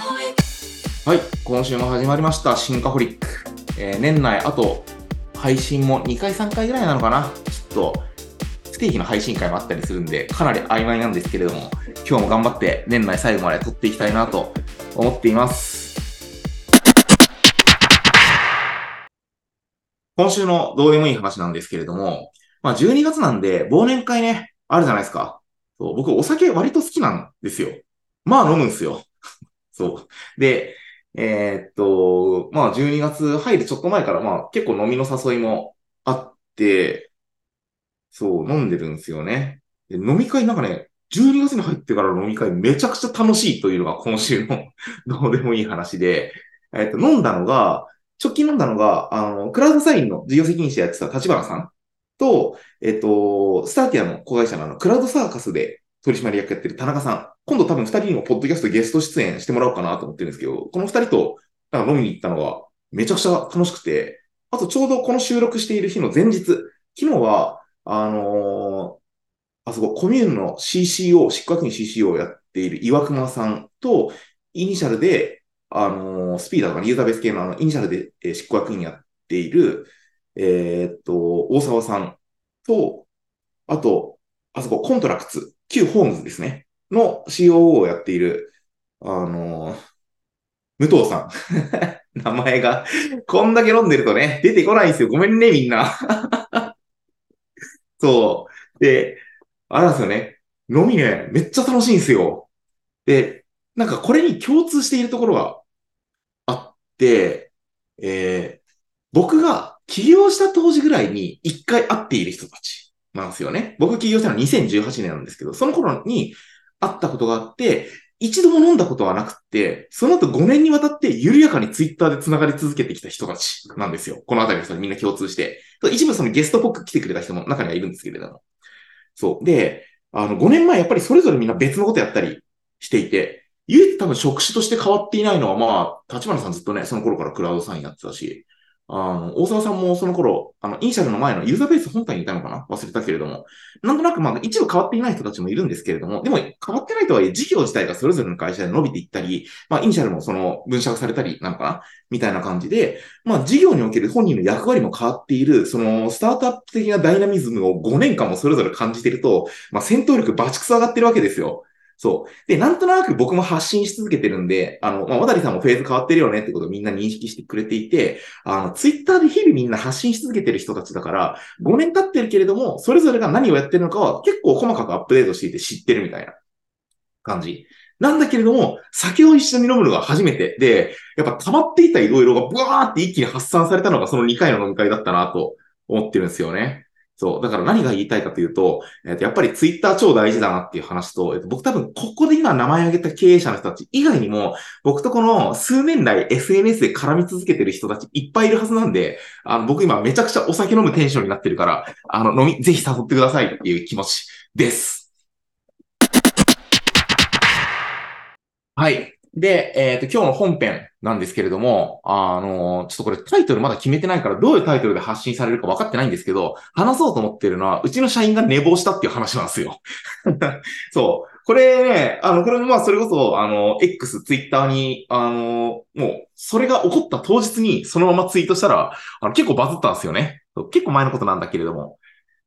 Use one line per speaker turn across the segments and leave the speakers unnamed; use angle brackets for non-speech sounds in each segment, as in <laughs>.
はい、今週も始まりました、シンカホリック。えー年内あと配信も2回3回ぐらいなのかなちょっと不定期の配信会もあったりするんで、かなり曖昧なんですけれども、今日も頑張って年内最後まで撮っていきたいなと思っています。今週のどうでもいい話なんですけれども、まあ12月なんで忘年会ね、あるじゃないですか。そう僕お酒割と好きなんですよ。まあ飲むんですよ。そう。で、えーっと、まあ12月入るちょっと前からまあ結構飲みの誘いもあって、そう、飲んでるんですよね。で飲み会なんかね、12月に入ってから飲み会めちゃくちゃ楽しいというのが今週の <laughs> どうでもいい話で、えーっと、飲んだのが、直近飲んだのが、あの、クラウドサインの事業責任者やってた立花さんと、えっと、スターティアの子会社のあの、クラウドサーカスで取締役やってる田中さん。今度多分二人にもポッドキャストゲスト出演してもらおうかなと思ってるんですけど、この二人となんか飲みに行ったのがめちゃくちゃ楽しくて、あとちょうどこの収録している日の前日、昨日は、あのーあそこ、コミューンの CCO、執行役員 CCO をやっている岩熊さんと、イニシャルで、あのースピーダーとかユーザーベース系のあの、イニシャルで、えー執行役員やっている、えーっと、大沢さんと、あと、あそこ、コントラクツ、旧ホームズですね。の COO をやっている、あのー武藤さん。<laughs> 名前が、こんだけ飲んでるとね、出てこないんですよ。ごめんね、みんな。<laughs> そう。で、あれなんですよね。飲みね、めっちゃ楽しいんですよ。で、なんかこれに共通しているところがあって、えー僕が起業した当時ぐらいに一回会っている人たちなんですよね。僕起業したのは2018年なんですけど、その頃に会ったことがあって、一度も飲んだことはなくって、その後5年にわたって緩やかにツイッターで繋がり続けてきた人たちなんですよ。このあたりの人にみんな共通して。一部そのゲストっぽく来てくれた人も中にはいるんですけれども。そう。で、あの、5年前やっぱりそれぞれみんな別のことやったりしていて、唯一多分職種として変わっていないのは、まあ、立花さんずっとね、その頃からクラウドサインやってたし、あの、大沢さんもその頃、あの、イニシャルの前のユーザーベース本体にいたのかな？忘れたけれども、なんとなくまあ、一部変わっていない人たちもいるんですけれども、でも変わってないとはいえ、事業自体がそれぞれの会社で伸びていったり、まあ、イニシャルもその分社されたりなのかな？みたいな感じで、まあ、事業における本人の役割も変わっている、その、スタートアップ的なダイナミズムを5年間もそれぞれ感じていると、まあ、戦闘力バチクソ上がってるわけですよ。そう。で、なんとなく僕も発信し続けてるんで、あの、まあ、渡さんもフェーズ変わってるよねってことをみんな認識してくれていて、あの、ツイッターで日々みんな発信し続けてる人たちだから、5年経ってるけれども、それぞれが何をやってるのかは結構細かくアップデートしていて知ってるみたいな感じ。なんだけれども、酒を一緒に飲むのが初めてで、やっぱ溜まっていた色々がブワーって一気に発散されたのがその2回の飲み会だったなと思ってるんですよね。そう。だから何が言いたいかというと、えっと、やっぱりツイッター超大事だなっていう話と、えっと、僕多分ここで今名前挙げた経営者の人たち以外にも、僕とこの数年来 SNS で絡み続けてる人たちいっぱいいるはずなんで、あの、僕今めちゃくちゃお酒飲むテンションになってるから、あの、飲み、ぜひ誘ってくださいっていう気持ちです。はい。で、えっ、と、今日の本編なんですけれども、あの、ちょっとこれタイトルまだ決めてないから、どういうタイトルで発信されるか分かってないんですけど、話そうと思ってるのは、うちの社員が寝坊したっていう話なんですよ。<laughs> そう。これね、あの、これもまあ、それこそ、あの、X、Twitter に、あの、もう、それが起こった当日に、そのままツイートしたら、あの結構バズったんですよね。結構前のことなんだけれども。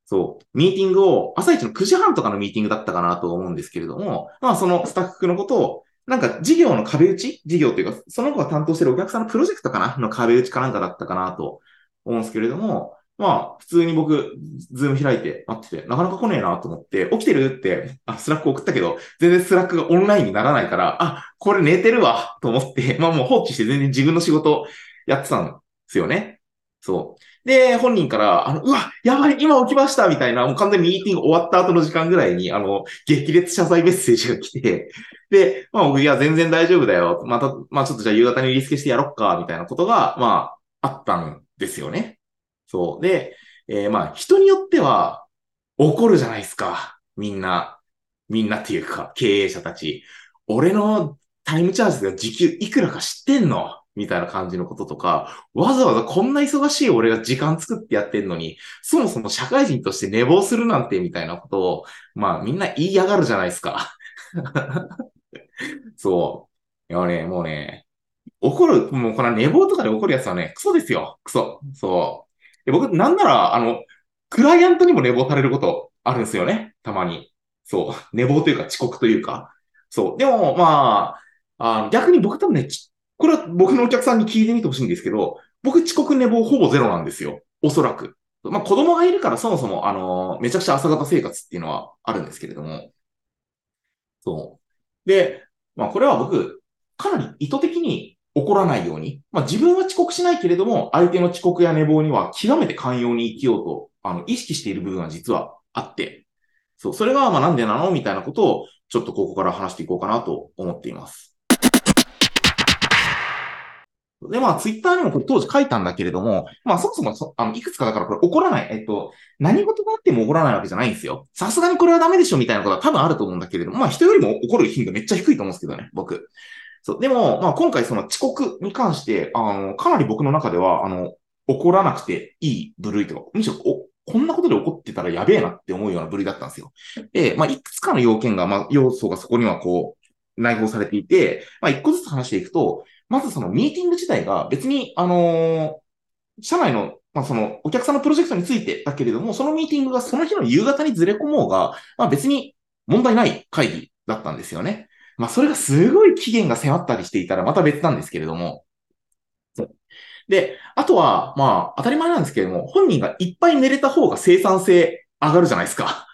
そう。ミーティングを、朝一の9時半とかのミーティングだったかなと思うんですけれども、まあ、そのスタッフのことを、なんか事業の壁打ち？事業というか、その子が担当してるお客さんのプロジェクトかな？の壁打ちかなんかだったかなと思うんですけれども、まあ、普通に僕、Zoom 開いて待ってて、なかなか来ねえなと思って、起きてるって、あ、 Slack 送ったけど、全然 Slack がオンラインにならないから、あ、これ寝てるわと思って、まあもう放置して全然自分の仕事やってたんですよね。そう。で、本人から、あの、うわ、やばい、今起きましたみたいな、もう完全にミーティング終わった後の時間ぐらいに、あの、激烈謝罪メッセージが来て、で、まあ僕、いや、全然大丈夫だよ。また、まあちょっとじゃあ夕方にリスケしてやろっか、みたいなことが、まあ、あったんですよね。そう。で、えーまあ、人によっては、怒るじゃないですか。みんな。みんなっていうか、経営者たち。俺のタイムチャージが時給いくらか知ってんの？みたいな感じのこととか、わざわざこんな忙しい俺が時間作ってやってんのに、そもそも社会人として寝坊するなんてみたいなことを、まあみんな言いやがるじゃないですか。<laughs> そう。いやね、もうね、怒る、もうこの寝坊とかで怒るやつはね、クソですよ。クソ。そう。で僕、なんなら、あの、クライアントにも寝坊されることあるんですよね。たまに。そう。寝坊というか遅刻というか。そう。でも、まあ、あ逆に僕多分ね、これは僕のお客さんに聞いてみてほしいんですけど、僕遅刻寝坊ほぼゼロなんですよ。おそらく。まあ子供がいるからそもそも、あのめちゃくちゃ朝方生活っていうのはあるんですけれども。そう。で、まあこれは僕、かなり意図的に起こらないように、まあ自分は遅刻しないけれども、相手の遅刻や寝坊には極めて寛容に生きようと、あの、意識している部分は実はあって、そう、それがまあなんでなの？みたいなことを、ちょっとここから話していこうかなと思っています。で、まあ、ツイッターにもこれ当時書いたんだけれども、まあ、そもそもそ、あの、いくつかだからこれ怒らない。えっと、何事があっても怒らないわけじゃないんですよ。さすがにこれはダメでしょみたいなことは多分あると思うんだけれども、まあ、人よりも怒る頻度めっちゃ低いと思うんですけどね、僕。そう。でも、まあ、今回その遅刻に関して、あの、かなり僕の中では、あの、怒らなくていい部類とか、むしろ、お、こんなことで怒ってたらやべえなって思うような部類だったんですよ。で、まあ、いくつかの要件が、まあ、要素がそこにはこう、内包されていて、まあ、一個ずつ話していくと、まずそのミーティング自体が別に、あのー、社内の、まあ、そのお客さんのプロジェクトについてだけれども、そのミーティングがその日の夕方にずれ込もうが、まあ、別に問題ない会議だったんですよね。まあ、それがすごい期限が迫ったりしていたらまた別なんですけれども。で、あとは、まあ、当たり前なんですけれども、本人がいっぱい寝れた方が生産性上がるじゃないですか。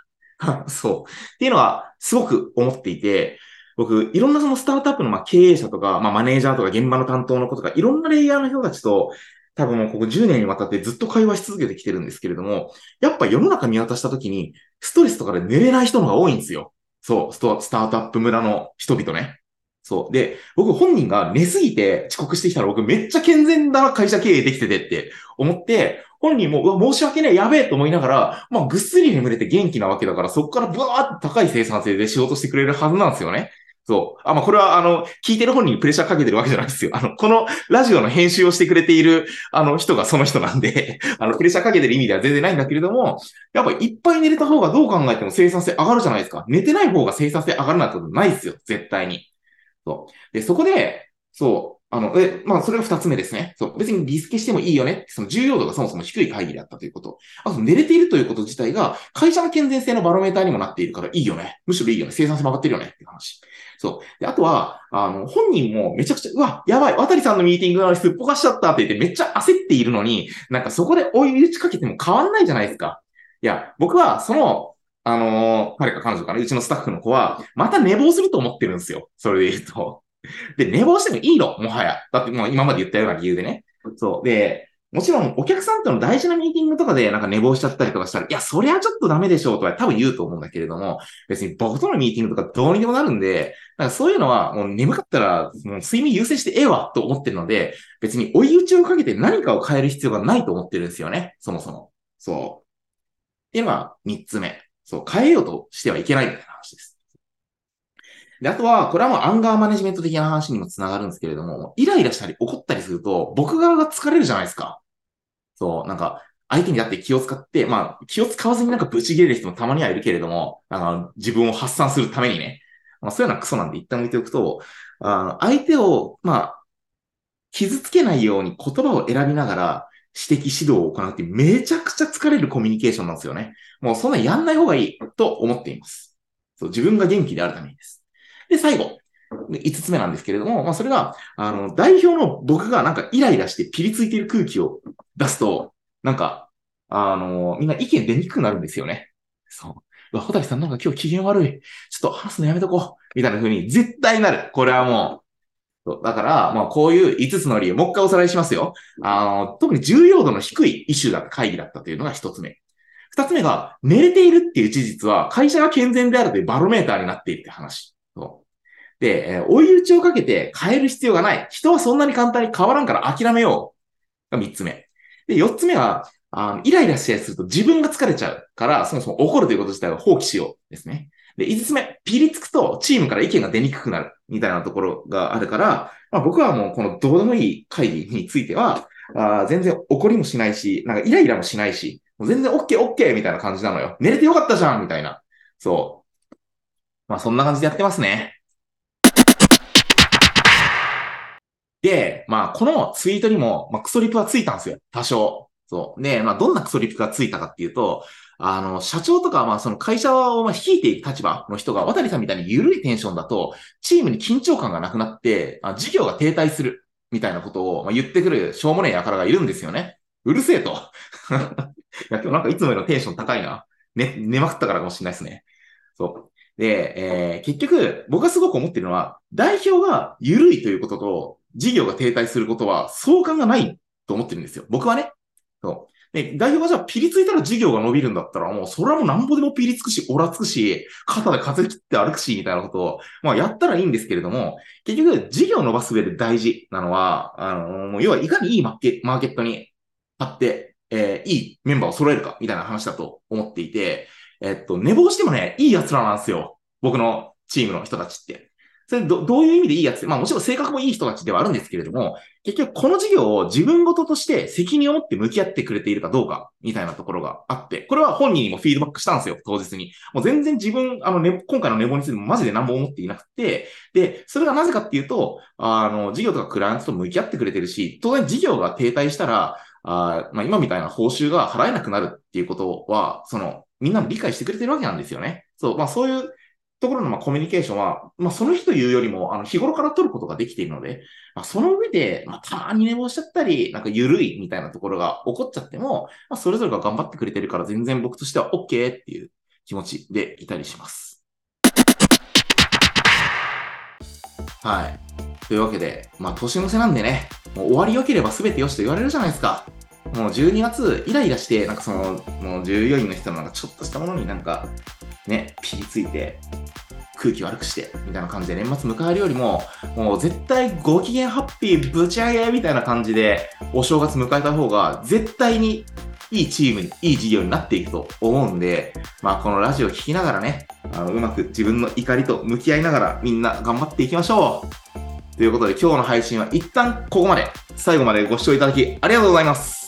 そう。っていうのは、すごく思っていて、僕、いろんなそのスタートアップのまあ経営者とか、まあマネージャーとか現場の担当の子とか、いろんなレイヤーの人たちと、多分もうここ10年にわたってずっと会話し続けてきてるんですけれども、やっぱ世の中見渡したときに、ストレスとかで寝れない人の方が多いんですよ。そう、ストスタートアップ村の人々ね。そう。で、僕本人が寝すぎて遅刻してきたら僕めっちゃ健全だな会社経営できててって思って、本人も、うわ、申し訳ねえ、やべえと思いながら、まあ、ぐっすり眠れて元気なわけだから、そこからブワーって高い生産性で仕事してくれるはずなんですよね。そう。あ、まあ、これは、あの、聞いてる本人にプレッシャーかけてるわけじゃないですよ。あの、このラジオの編集をしてくれている、あの、人がその人なんで、あの、プレッシャーかけてる意味では全然ないんだけれども、やっぱいっぱい寝れた方がどう考えても生産性上がるじゃないですか。寝てない方が生産性上がるなんてことないですよ。絶対に。そう。で、そこで、そう、あの、え、まあ、それが二つ目ですね。そう。別にリスケしてもいいよね。その重要度がそもそも低い会議だったということ。あと、寝れているということ自体が、会社の健全性のバロメーターにもなっているからいいよね。むしろいいよね。生産性も上がってるよね。っていう話。そう。で、あとは、あの、本人もめちゃくちゃ、うわ、やばい、渡さんのミーティングなのにすっぽかしちゃったって言ってめっちゃ焦っているのに、なんかそこで追い打ちかけても変わんないじゃないですか。いや、僕は、その、あのー、彼か彼女かね、うちのスタッフの子は、また寝坊すると思ってるんですよ。それで言うと。<laughs> で、寝坊してもいいの、もはや。だってもう今まで言ったような理由でね。そう。で、もちろんお客さんとの大事なミーティングとかでなんか寝坊しちゃったりとかしたら、いや、そりゃちょっとダメでしょうとは多分言うと思うんだけれども、別に僕とのミーティングとかどうにでもなるんで、なんかそういうのはもう眠かったらもう睡眠優先してええわと思ってるので、別に追い打ちをかけて何かを変える必要がないと思ってるんですよね。そもそも。そう。っていうのは三つ目。そう、変えようとしてはいけないみたいな話です。で、あとは、これはもうアンガーマネジメント的な話にもつながるんですけれども、イライラしたり怒ったりすると、僕側が疲れるじゃないですか。そう、なんか、相手にだって気を使って、まあ、気を使わずになんかブチ切れる人もたまにはいるけれども、あの、自分を発散するためにね。まあ、そういうようなクソなんで一旦置いておくと、あの、相手を、まあ、傷つけないように言葉を選びながら、指摘指導を行うってめちゃくちゃ疲れるコミュニケーションなんですよね。もうそんなやんない方がいいと思っています。そう、自分が元気であるためにです。で、最後。5つ目なんですけれども、まあ、それが、あの、代表の僕がなんかイライラしてピリついてる空気を出すと、なんか、あの、みんな意見出にくくなるんですよね。そう。うわ、ホタルさんなんか今日機嫌悪い。ちょっと話すのやめとこう。みたいな風に絶対なる。これはもう。だから、まあこういう5つの理由、もう一回おさらいしますよ。あの、特に重要度の低いイシューだった会議だったというのが1つ目。2つ目が、寝れているっていう事実は会社が健全であるというバロメーターになっているって話。で、えー、追い打ちをかけて変える必要がない。人はそんなに簡単に変わらんから諦めよう。が3つ目。で、4つ目は、あイライラしたりすると自分が疲れちゃうから、そもそも怒るということ自体を放棄しようですね。で、5つ目、ピリつくとチームから意見が出にくくなるみたいなところがあるから、まあ、僕はもうこのどうでもいい会議については、あ全然怒りもしないし、なんかイライラもしないし、もう全然 OK, OK みたいな感じなのよ。寝れてよかったじゃんみたいな。そう。まあそんな感じでやってますね。で、まあ、このツイートにも、まあ、クソリプはついたんですよ。多少。そう。で、まあ、どんなクソリプがついたかっていうと、あの、社長とか、まあ、その会社をまあ率いていく立場の人が、渡さんみたいに緩いテンションだと、チームに緊張感がなくなって、あ事業が停滞する、みたいなことを、まあ、言ってくるしょうもねえ輩がいるんですよね。うるせえと。<laughs> いや、今日なんかいつもよりテンション高いな。ね、寝まくったからかもしれないですね。そう。で、えー、結局、僕がすごく思ってるのは、代表が緩いということと、事業が停滞することは相関がないと思ってるんですよ。僕はね。そう。で、代表がじゃあピリついたら事業が伸びるんだったら、もうそれはもうなんぼでもピリつくし、オラつくし、肩で風切って歩くし、みたいなことを、まあやったらいいんですけれども、結局事業を伸ばす上で大事なのは、あの、要はいかにいいマーケマーケットに立って、えー、いいメンバーを揃えるか、みたいな話だと思っていて、えっと、寝坊してもね、いい奴らなんですよ。僕のチームの人たちって。それど、どういう意味でいいやつ？まあもちろん性格もいい人たちではあるんですけれども、結局この事業を自分事として責任を持って向き合ってくれているかどうか、みたいなところがあって、これは本人にもフィードバックしたんですよ、当日に。もう全然自分、あの、ね、今回の寝坊についてもマジで何も思っていなくて、で、それがなぜかっていうと、あの、事業とかクライアントと向き合ってくれてるし、当然事業が停滞したら、あまあ、今みたいな報酬が払えなくなるっていうことは、その、みんなも理解してくれてるわけなんですよね。そう、まあそういうところのまあコミュニケーションは、まあその人言うよりも、あの日頃から取ることができているので、まあその上で、まあたまに寝坊しちゃったり、なんか緩いみたいなところが起こっちゃっても、まあそれぞれが頑張ってくれてるから全然僕としては OK っていう気持ちでいたりします。はい。というわけで、まあ年の瀬なんでね、もう終わり良ければ全て良しと言われるじゃないですか。もう12月イライラして、なんかその、もう従業員の人のなんかちょっとしたものになんか、ね、ピリついて、空気悪くして、みたいな感じで年末迎えるよりも、もう絶対ご機嫌ハッピーぶち上げみたいな感じで、お正月迎えた方が、絶対にいいチームに、いい事業になっていくと思うんで、まあこのラジオを聴きながらね、あのうまく自分の怒りと向き合いながらみんな頑張っていきましょうということで今日の配信は一旦ここまで、最後までご視聴いただきありがとうございます。